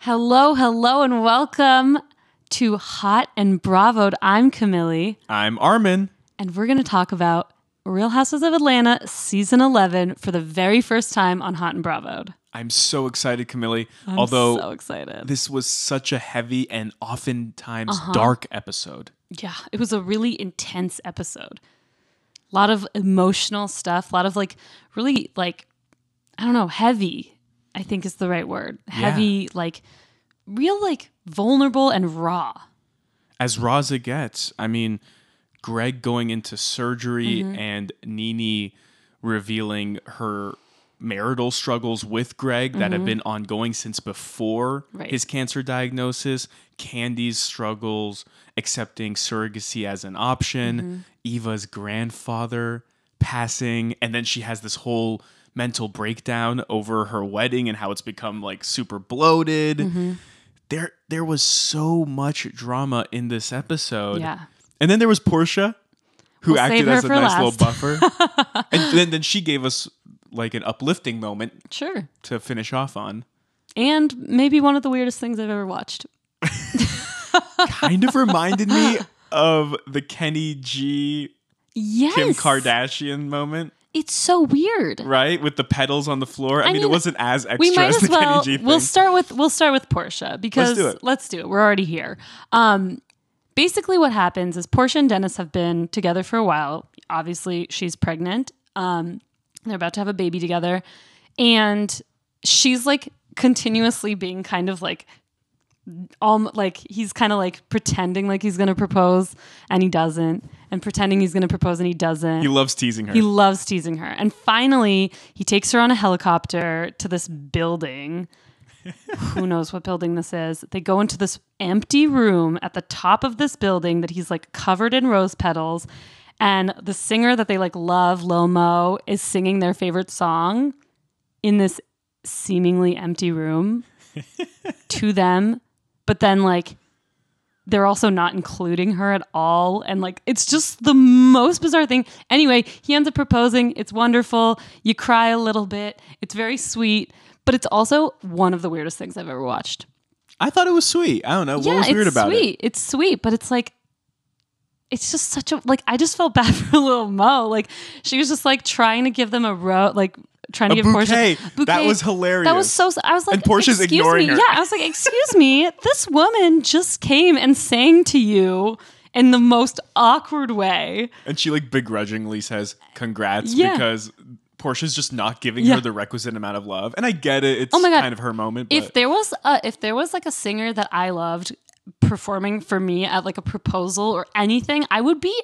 Hello, hello, and welcome to Hot and Bravoed. I'm Camille, I'm Armin. and we're going to talk about Real Houses of Atlanta season 11 for the very first time on Hot and Bravoed. I'm so excited, Camille. I'm Although so excited. this was such a heavy and oftentimes Uh-huh. dark episode. yeah, it was a really intense episode. A lot of emotional stuff, a lot of like really like I don't know, heavy. I think is the right word. Heavy like real like vulnerable and raw. As raw as it gets. I mean, Gregg going into surgery Mm-hmm. and NeNe revealing her marital struggles with Gregg that have been ongoing since before Mm-hmm. Right. his cancer diagnosis, Kandi's struggles, accepting surrogacy as an option, Mm-hmm. Eva's grandfather passing, and then she has this whole mental breakdown over her wedding and how it's become like super bloated. Mm-hmm. There there was so much drama in this episode. Yeah. And then there was Porsha, who We'll acted as a nice last. little buffer. and then, then she gave us like an uplifting moment Sure. to finish off on. And maybe one of the weirdest things I've ever watched. Kind of reminded me of the Kenny G Yes. Kim Kardashian moment, It's so weird. right? With the pedals on the floor. I, mean, mean, it wasn't as extra We might as as the well. Kenny G thing. We'll start with we'll start with Porsha because let's do it. let's do it. We're already here. Um, basically, what happens is Porsha and Dennis have been together for a while. Obviously, she's pregnant. Um, they're about to have a baby together, and she's like continuously being kind of like um like he's kind of like pretending like he's gonna propose and he doesn't and pretending he's gonna propose and he doesn't he loves teasing her. he loves teasing her. And finally, he takes her on a helicopter to this building. Who knows what building this is? They go into this empty room at the top of this building that he's like covered in rose petals. And the singer that they like love, Lil Mo, is singing their favorite song in this seemingly empty room to them. But then, like, they're also not including her at all. And like, it's just the most bizarre thing. Anyway, he ends up proposing. It's wonderful. You cry a little bit. It's very sweet, but it's also one of the weirdest things I've ever watched. I thought it was sweet. I don't know. What yeah, was weird about sweet. it? It's sweet, It's sweet, but it's like, it's just such a like. I just felt bad for Lil Mo. Like she was just like trying to give them a row, like trying to give Porsha bouquet. That was hilarious. That was so. I was like, And Porsha's excuse ignoring me. her. Yeah, I was like, excuse me. This woman just came and sang to you in the most awkward way. And she like begrudgingly says congrats Yeah. because Porsha's just not giving Yeah. her the requisite amount of love. And I get it. It's Oh my God. kind of her moment. But If there was a, if there was like a singer that I loved performing for me at like a proposal or anything, I would be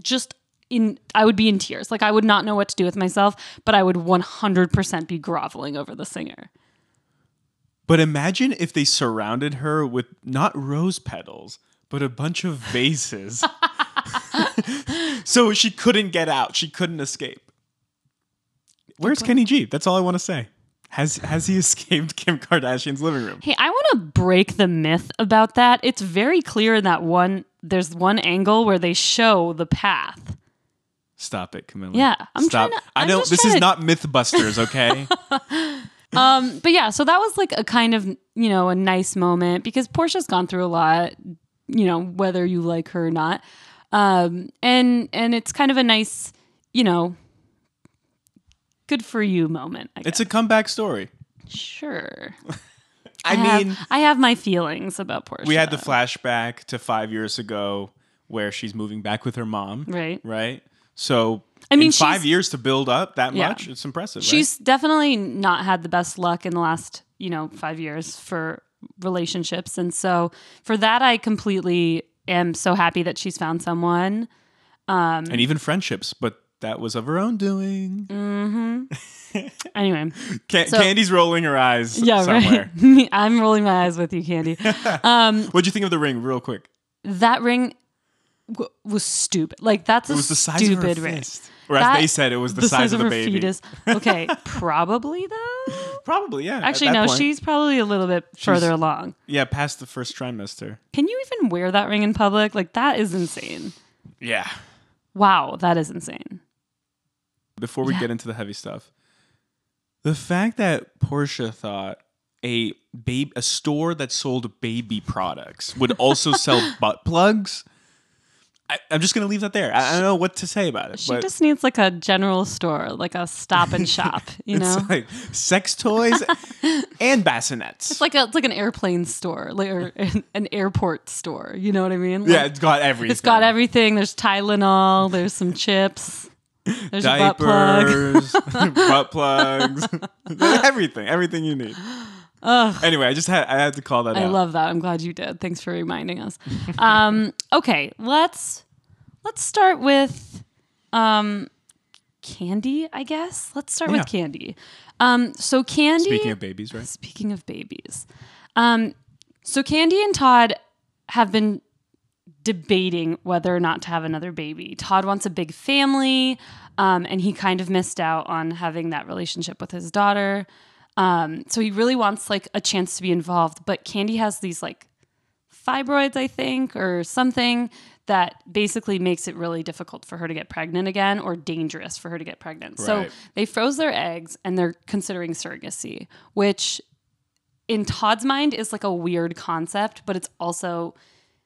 just in I would be in tears. Like I would not know what to do with myself, but I would 100% be groveling over the singer. But imagine if they surrounded her with not rose petals, but a bunch of vases. so she couldn't get out. She couldn't escape. Where's Kenny G? That's all I want to say. Has has he escaped Kim Kardashian's living room? Hey, I want to break the myth about that. It's very clear in that one there's one angle where they show the path. Stop it, Camilla. Yeah, I'm Stop. trying to- I I'm know just this is to- not MythBusters, okay? Um, but yeah, so that was like a kind of, you know, a nice moment because Porsha's gone through a lot, you know, whether you like her or not. Um, and and it's kind of a nice, you know, good for you moment. I guess. it's a comeback story. sure. I, have- mean, I have my feelings about Porsha. we had the flashback to five years ago where she's moving back with her mom. right. Right? So I mean, in five years to build up that Yeah. much, it's impressive. She's definitely not had the best luck in the last, you know, five years for relationships. And so for that, I completely am so happy that she's found someone. right? and even friendships, but that was of her own doing. Anyway, Can- So- Kandi's rolling her eyes yeah, somewhere. right. I'm rolling my eyes with you, Kandi. Um, What'd you think of the ring, real quick? that ring w- was stupid. Like that's a It was the size stupid of her fist. Or as That- they said, it was the, size, of the her baby. fetus. Okay, probably though. Probably, yeah. Actually, no, point. she's probably a little bit further along. yeah, past the first trimester. Can you even wear that ring in public? Like that is insane. Yeah. Wow, that is insane. Before we Yeah. get into the heavy stuff, the fact that Porsha thought a babe a store that sold baby products would also sell butt plugs. I, I'm just gonna leave that there. I, I don't know what to say about it. She just needs like a general store, like a stop and shop, you know? like sex toys and bassinets. It's like a, it's like an airplane store, like or an, an airport store. You know what I mean? yeah, it's got everything. it's got everything. There's Tylenol. There's some chips. There's a butt plug. diapers, butt plugs, everything, everything you need. Anyway, I just had I had to call that out. I out. love that. I'm glad you did. Thanks for reminding us. Um, okay, let's let's start with um, Kandi. I guess let's start Yeah. with Kandi. Um, so Kandi. Speaking of babies, right? Speaking of babies, um, so Kandi and Todd have been debating whether or not to have another baby. Todd wants a big family, um, and he kind of missed out on having that relationship with his daughter. Um, so he really wants like a chance to be involved. But Kandi has these like fibroids, I think, or something that basically makes it really difficult for her to get pregnant again or dangerous for her to get pregnant. So they froze their eggs and they're considering surrogacy, which in Todd's mind is like a weird concept, but it's also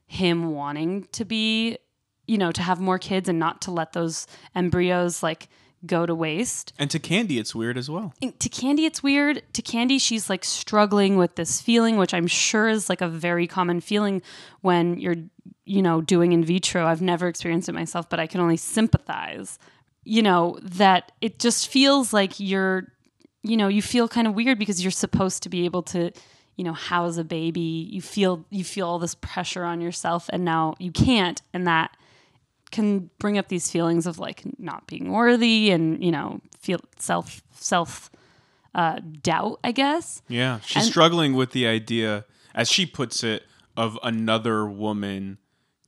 him wanting to be, you know, to have more kids and not to let those embryos like go to waste. And to Kandi, it's weird as well. And to Kandi, it's weird. To Kandi, she's like struggling with this feeling, which I'm sure is like a very common feeling when you're, you know, doing in vitro. I've never experienced it myself, but I can only sympathize. You know, that it just feels like you're, you know, you feel kind of weird because you're supposed to be able to, you know, house a baby. You feel you feel all this pressure on yourself and now you can't and that can bring up these feelings of like not being worthy and you know feel self self uh, doubt i guess Yeah, she's And- struggling with the idea, as she puts it, of another woman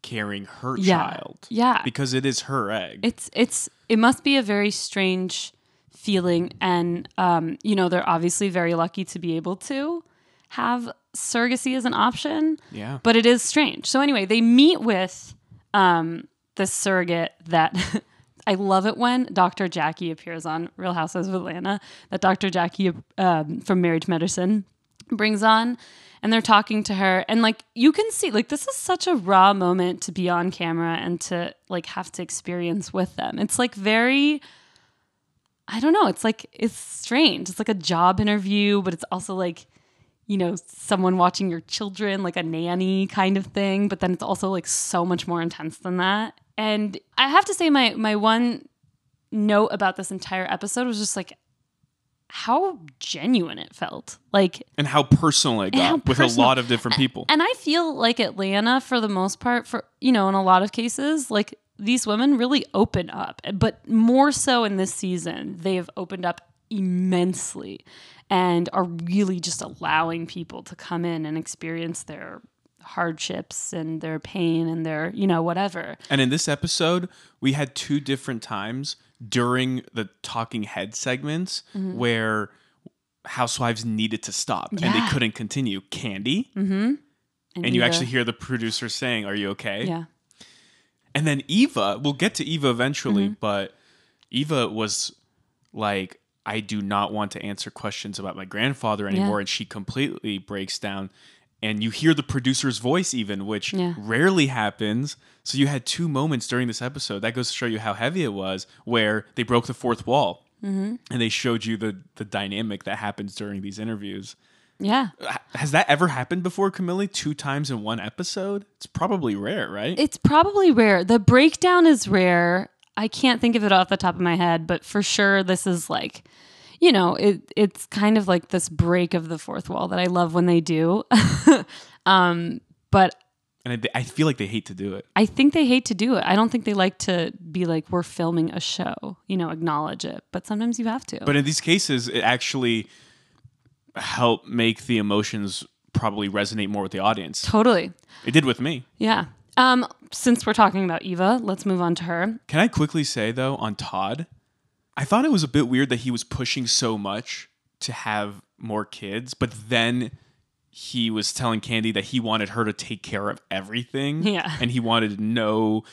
carrying her Yeah. child. Yeah. because it is her egg. it's it's it must be a very strange feeling and um, you know they're obviously very lucky to be able to have surrogacy as an option yeah, but it is strange. So anyway, they meet with um, this surrogate that I love it when Dr. Jackie appears on Real Housewives of Atlanta. That Dr. Jackie um, from Married to Medicine brings on, and they're talking to her, and like you can see, like this is such a raw moment to be on camera and to like have to experience with them. It's like very. I don't know. It's like it's strange. It's like a job interview, but it's also like you know, someone watching your children, like a nanny kind of thing, but then it's also like so much more intense than that. And I have to say my my one note about this entire episode was just like how genuine it felt. Like and how personal it got with personal. a lot of different people. and I feel like Atlanta for the most part for you know, in a lot of cases, like these women really open up, but more so in this season, they have opened up immensely and are really just allowing people to come in and experience their hardships and their pain and their, you know, whatever. And in this episode, we had two different times during the talking head segments Mm-hmm. where housewives needed to stop and they couldn't continue. Kandi, and you actually hear the producer saying, "Are you okay?" Yeah. And then Eva, we'll get to Eva eventually, Mm-hmm. but Eva was like, I do not want to answer questions about my grandfather anymore. And she completely breaks down. And you hear the producer's voice, even, which Yeah. rarely happens. So you had two moments during this episode. That goes to show you how heavy it was, where they broke the fourth wall. Mm-hmm. And they showed you the, the dynamic that happens during these interviews. Yeah. Has that ever happened before, Camille? Two times in one episode? It's probably rare, right? It's probably rare. The breakdown is rare. I can't think of it off the top of my head, but for sure this is like you know, it it's kind of like this break of the fourth wall that I love when they do. um, but and I, I feel like they hate to do it. I think they hate to do it. I don't think they like to be like we're filming a show, you know, acknowledge it. But sometimes you have to. But in these cases, it actually help make the emotions probably resonate more with the audience. totally. It did with me. Yeah. Um, since we're talking about Eva, let's move on to her. Can I quickly say though on Todd, I thought it was a bit weird that he was pushing so much to have more kids, but then he was telling Kandi that he wanted her to take care of everything. Yeah. And he wanted no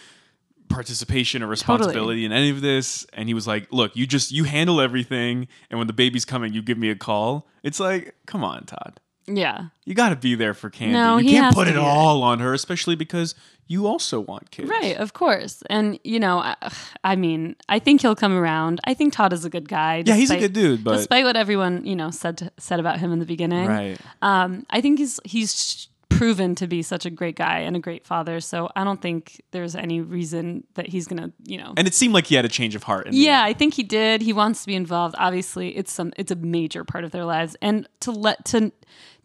participation or responsibility in any of this and he was like look you just you handle everything and when the baby's coming you give me a call it's like come on todd Yeah. You got to be there for Kandi. No, you can't put it there. all on her, especially because you also want kids. Right, of course. And, you know, I, I mean, I think he'll come around. I think Todd is a good guy. Yeah, he's a good dude, but despite what everyone, you know, said to, said about him in the beginning. right. Um, I think he's he's proven to be such a great guy and a great father. So I don't think there's any reason that he's gonna, you know. And it seemed like he had a change of heart. Yeah. I think he did. He wants to be involved. Obviously, it's some it's a major part of their lives, and to let to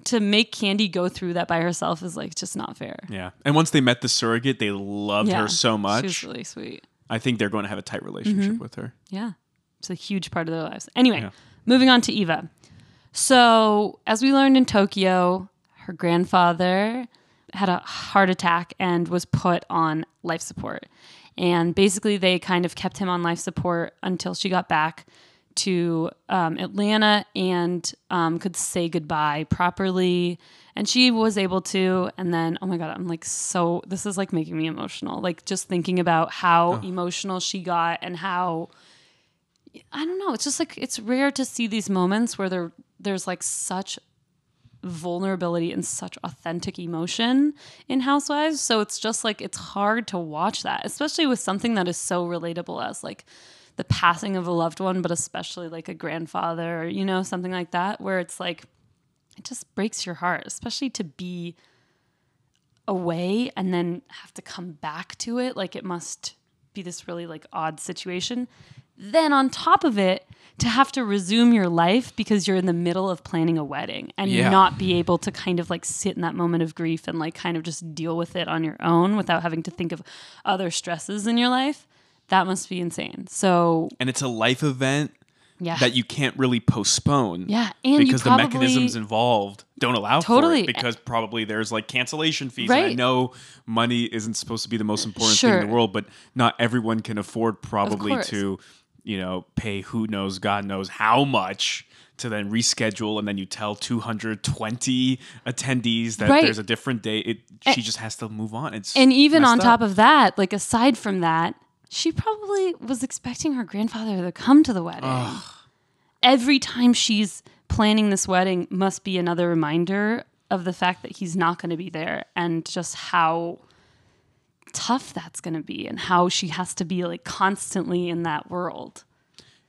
to make Kandi go through that by herself is like just not fair. Yeah. And once they met the surrogate, they loved Yeah, her so She much. was really sweet. I think they're going to have a tight relationship mm-hmm. with her. Yeah. It's a huge part of their lives. Anyway, Yeah. moving on to Eva. So, as we learned in Tokyo, her grandfather had a heart attack and was put on life support. And basically, they kind of kept him on life support until she got back to um, Atlanta and um, could say goodbye properly. And she was able to. And then, oh my God, I'm like so, this is like making me emotional. Like just thinking about how emotional she got and how I don't know. It's just like it's rare to see these moments where there there's like such vulnerability and such authentic emotion in Housewives. So it's just like it's hard to watch that, especially with something that is so relatable as like the passing of a loved one, but especially like a grandfather or you know something like that, where it's like it just breaks your heart, especially to be away and then have to come back to it. Like it must be this really like odd situation. Then on top of it, to have to resume your life because you're in the middle of planning a wedding and Yeah. not be able to kind of like sit in that moment of grief and like kind of just deal with it on your own without having to think of other stresses in your life. That must be insane. So And it's a life event yeah. that you can't really postpone. Yeah, and because probably- the mechanisms involved don't allow Totally. for it. Because probably there's like cancellation fees. And I know money isn't supposed to be the most important thing in the world, but not everyone can afford probably to, you know, pay who knows, God knows how much to then reschedule and then you tell 220 attendees that Right. there's a different date. It, she just has to move on. It's And even on messed top of that, like aside from that, she probably was expecting her grandfather to come to the wedding. Every time she's planning this wedding must be another reminder of the fact that he's not going to be there and just how tough that's going to be and how she has to be like constantly in that world.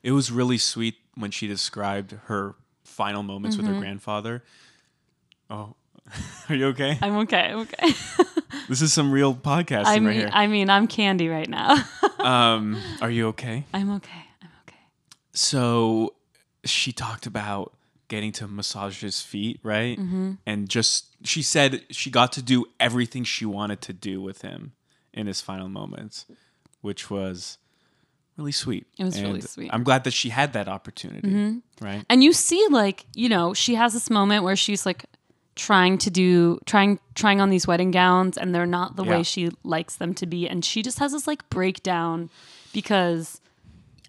It was really sweet when she described her final moments with her Mm-hmm. grandfather. Oh, are you okay? I'm okay. I'm okay. This is some real podcasting I right mean, here. I mean, I'm Kandi right now. Um, are you okay? I'm okay. I'm okay. So she talked about getting to massage his feet, right? Mm-hmm. And just she said she got to do everything she wanted to do with him in his final moments, which was really sweet. It was really sweet. Mm-hmm. I'm glad that she had that opportunity, right? And you see, like, you know, she has this moment where she's like trying to do trying trying on these wedding gowns and they're not the Yeah. way she likes them to be. And she just has this like breakdown because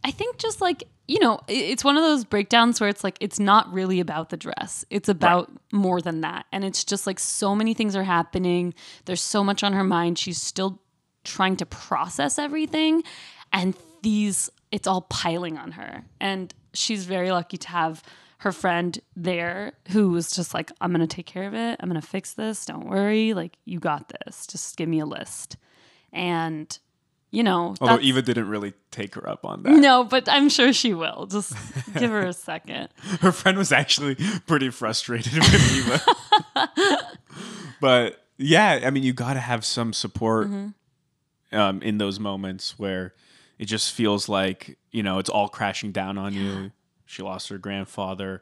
I think just like, you know, it's one of those breakdowns where it's like it's not really about the dress. It's about more than that. And it's just like so many things are happening. There's so much on her mind. She's still trying to process everything and these it's all piling on her. And she's very lucky to have her friend there who was just like i'm gonna take care of it. I'm gonna fix this. Don't worry. Like you got this. Just give me a list. And you know Although Eva didn't really take her up on that. no but i'm sure she will. Just give her a second. Her friend was actually pretty frustrated with Eva. but yeah, I mean, you got to have some support Mm-hmm. Um, in those moments where it just feels like, you know, it's all crashing down on you. She lost her grandfather.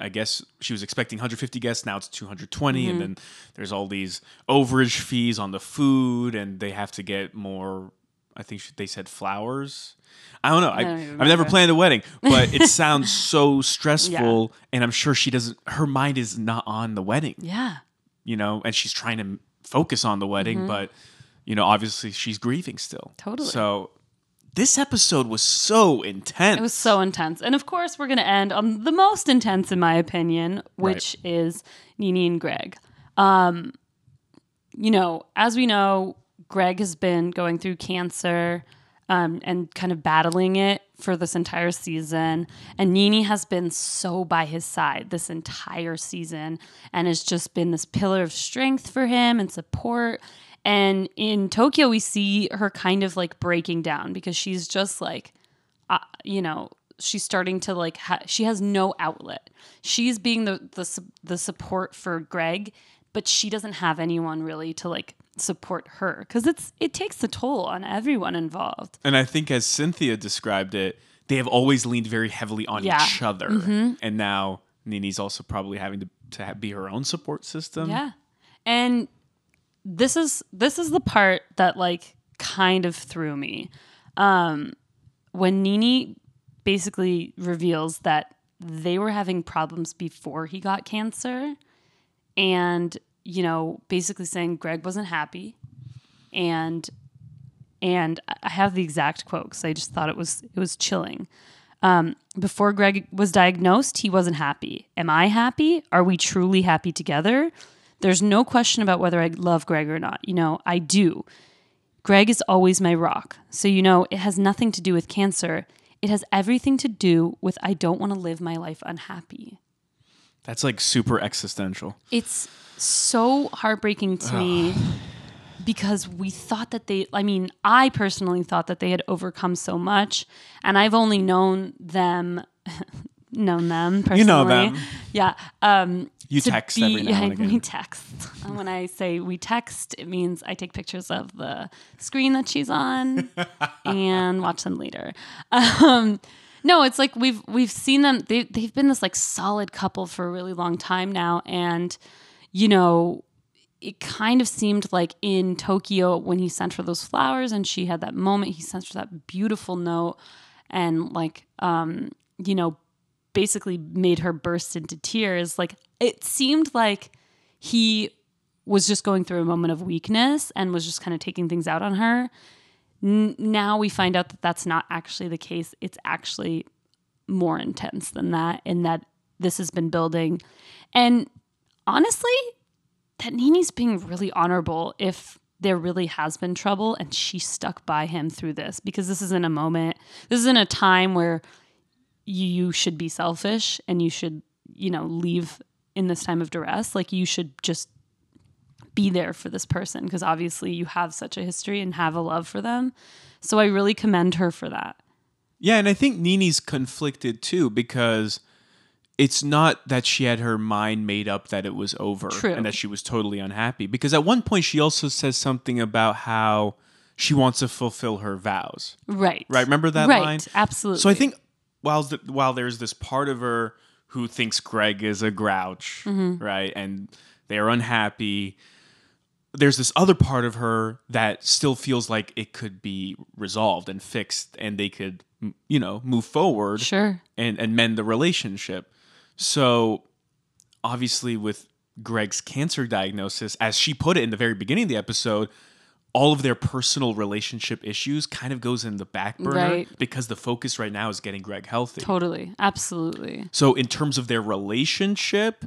I guess she was expecting 150 guests. Now it's 220. Mm-hmm. And then there's all these overage fees on the food, and they have to get more. I think they said flowers. I don't know. I, I've never planned a wedding, but it sounds so stressful. And I'm sure she doesn't, her mind is not on the wedding, yeah you know, and she's trying to focus on the wedding, but, you know, obviously she's grieving still. Totally. So this episode was so intense. It was so intense. And of course, we're going to end on the most intense, in my opinion, which is NeNe and Gregg. Um, you know, as we know, Gregg has been going through cancer. um, and kind of battling it for this entire season. And NeNe has been so by his side this entire season and has just been this pillar of strength for him and support. And in Tokyo, we see her kind of like breaking down because she's just like, uh, you know, she's starting to like ha- she has no outlet. She's being the the su- the support for Gregg, but she doesn't have anyone really to like support her because it's it takes a toll on everyone involved. And I think as Cynthia described it, they have always leaned very heavily on Yeah. each other. And now NeNe's also probably having to, to be her own support system. Yeah. And this is this is the part that like kind of threw me. Um when NeNe basically reveals that they were having problems before he got cancer and you know basically saying Gregg wasn't happy and and I have the exact quote because I just thought it was it was chilling. Um, before Gregg was diagnosed, he wasn't happy. Am I happy? Are we truly happy together? There's no question about whether I love Gregg or not. You know, I do. Gregg is always my rock. So, you know, it has nothing to do with cancer. It has everything to do with I don't want to live my life unhappy. That's like super existential. It's so heartbreaking to me because we thought that they, I mean, I personally thought that they had overcome so much. And I've only known them, known them personally. You know them. Yeah. Um, You text every now and again. We text. And when I say we text, it means I take pictures of the screen that she's on and watch them later. Um, no, it's like we've we've seen them. They they've been this like solid couple for a really long time now, and you know, it kind of seemed like in Tokyo when he sent her those flowers and she had that moment. He sent her that beautiful note, and like um, you know, basically made her burst into tears. Like it seemed like he was just going through a moment of weakness and was just kind of taking things out on her. N- now we find out that that's not actually the case. It's actually more intense than that, and that this has been building. And honestly, that NeNe's being really honorable if there really has been trouble and she stuck by him through this because this isn't a moment, this isn't a time where you should be selfish and you should, you know, leave in this time of duress. Like you should just be there for this person because obviously you have such a history and have a love for them. So I really commend her for that. Yeah, and I think NeNe's conflicted too because it's not that she had her mind made up that it was over True. and that she was totally unhappy. Because at one point she also says something about how she wants to fulfill her vows. Right. Right? Remember that right. line? Absolutely. So I think while the, while there's this part of her who thinks Gregg is a grouch, Mm-hmm. right, and they are unhappy. There's this other part of her that still feels like it could be resolved and fixed, and they could, you know, move forward Sure. and and mend the relationship. So obviously, with Gregg's cancer diagnosis, as she put it in the very beginning of the episode, all of their personal relationship issues kind of goes in the back burner Right. because the focus right now is getting Gregg healthy. Totally. Absolutely. So in terms of their relationship,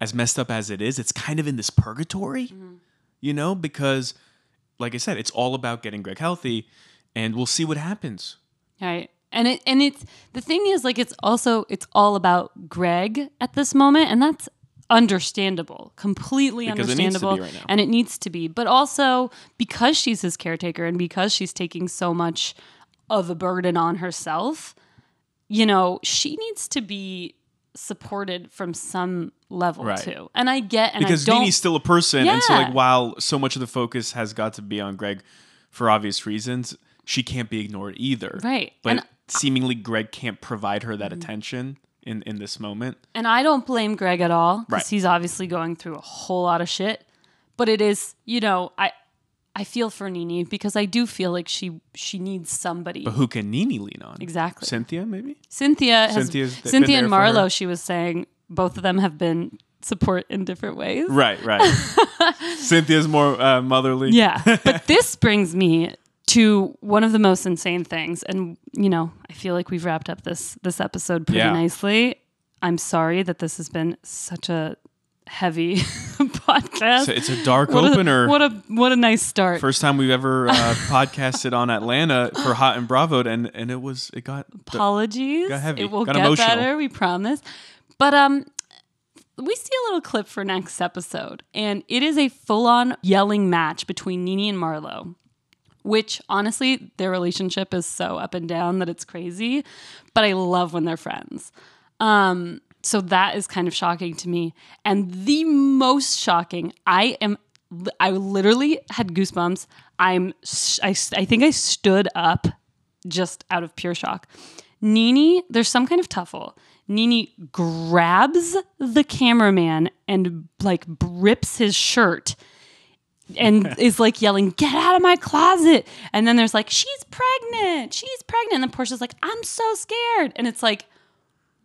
as messed up as it is, it's kind of in this purgatory, mm-hmm. you know, because like I said, it's all about getting Gregg healthy, and we'll see what happens. Right. And it and it's the thing is like it's also it's all about Gregg at this moment and that's understandable. Completely Because it needs to be understandable. right now. And it needs to be. But also because she's his caretaker and because she's taking so much of a burden on herself, you know, she needs to be supported from some level Right. too. And I get and because I don't NeNe's still a person, and so like while so much of the focus has got to be on Gregg for obvious reasons, she can't be ignored either. Right. But And- seemingly Gregg can't provide her that mm-hmm. attention in in this moment. And I don't blame Gregg at all because Right. he's obviously going through a whole lot of shit. But it is, you know, I I feel for NeNe because I do feel like she she needs somebody. But who can NeNe lean on? Exactly. Cynthia, maybe. Cynthia has th- Cynthia and there for her. Marlo. She was saying both of them have been support in different ways. Right, right. Cynthia's more uh, motherly. Yeah. but this brings me to one of the most insane things and you know, I feel like we've wrapped up this this episode pretty Yeah. nicely. I'm sorry that this has been such a heavy podcast. So it's a dark what opener. A, what a what a nice start. First time we've ever uh, podcasted on Atlanta for Hot and Bravo, and and it was it got Apologies. got heavy, It will get emotional. better. We promise. But um, we see a little clip for next episode, and it is a full-on yelling match between NeNe and Marlo. Which honestly, their relationship is so up and down that it's crazy. But I love when they're friends. Um, so that is kind of shocking to me. And the most shocking, I am, I literally had goosebumps. I'm, I, I think I stood up just out of pure shock. NeNe, there's some kind of tuffle. NeNe grabs the cameraman and like rips his shirt and is like yelling, "Get out of my closet!" And then there's like, "She's pregnant! She's pregnant!" And then Porsha's like, "I'm so scared!" And it's like,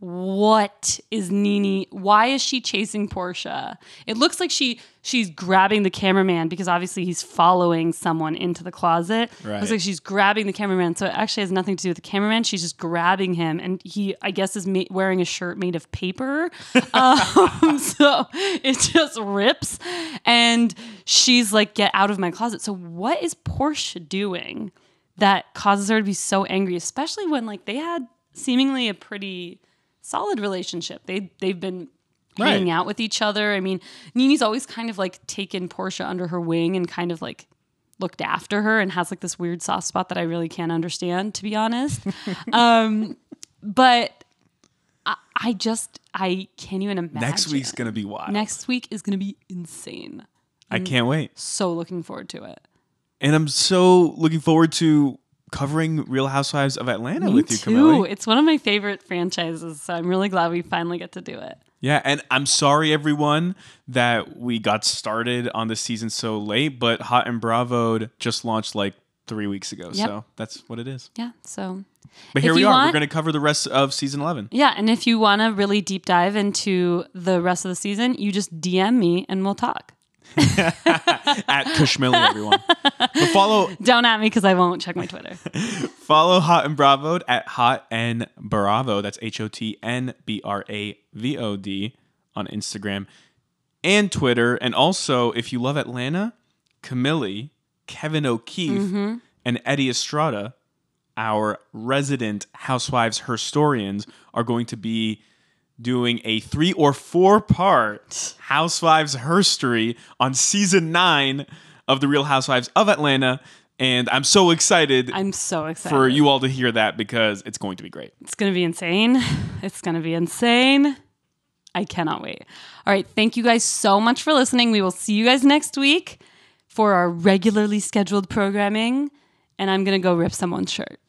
what is NeNe? Why is she chasing Porsha? It looks like she she's grabbing the cameraman because obviously he's following someone into the closet. It Right. looks like she's grabbing the cameraman. So it actually has nothing to do with the cameraman. She's just grabbing him, and he, I guess, is ma- wearing a shirt made of paper. um, so it just rips, and she's like, "Get out of my closet!" So what is Porsha doing that causes her to be so angry, especially when like they had seemingly a pretty solid relationship. They they've been hanging Right. out with each other. I mean, NeNe's always kind of like taken Porsha under her wing and kind of like looked after her and has like this weird soft spot that I really can't understand, to be honest. um, but I, I just I can't even imagine. next week's gonna be wild. next week is gonna be insane. I can't wait, So looking forward to it. and I'm so looking forward to covering Real Housewives of Atlanta Me with you, too. Camille. It's one of my favorite franchises, so I'm really glad we finally get to do it. Yeah, and I'm sorry everyone that we got started on the season so late, but Hot and Bravo just launched like three weeks ago, Yep. so that's what it is. Yeah. So But here we are. want- We're going to cover the rest of season 11. Yeah, and if you want to really deep dive into the rest of the season, you just DM me and we'll talk. at Kushmilly, everyone. but follow Don't at me because I won't check my Twitter. follow Hot and Bravo at Hot and Bravo. That's H O T N B R A V O D on Instagram and Twitter. And also, if you love Atlanta, Camille, Kevin O'Keefe, mm-hmm. and Eddie Estrada, our resident housewives historians, are going to be doing a three or four part Housewives herstory on season nine of The Real Housewives of Atlanta. And I'm so excited I'm so excited. for you all to hear that because it's going to be great. It's going to be insane. It's going to be insane. I cannot wait. All right. Thank you guys so much for listening. We will see you guys next week for our regularly scheduled programming. And I'm going to go rip someone's shirt.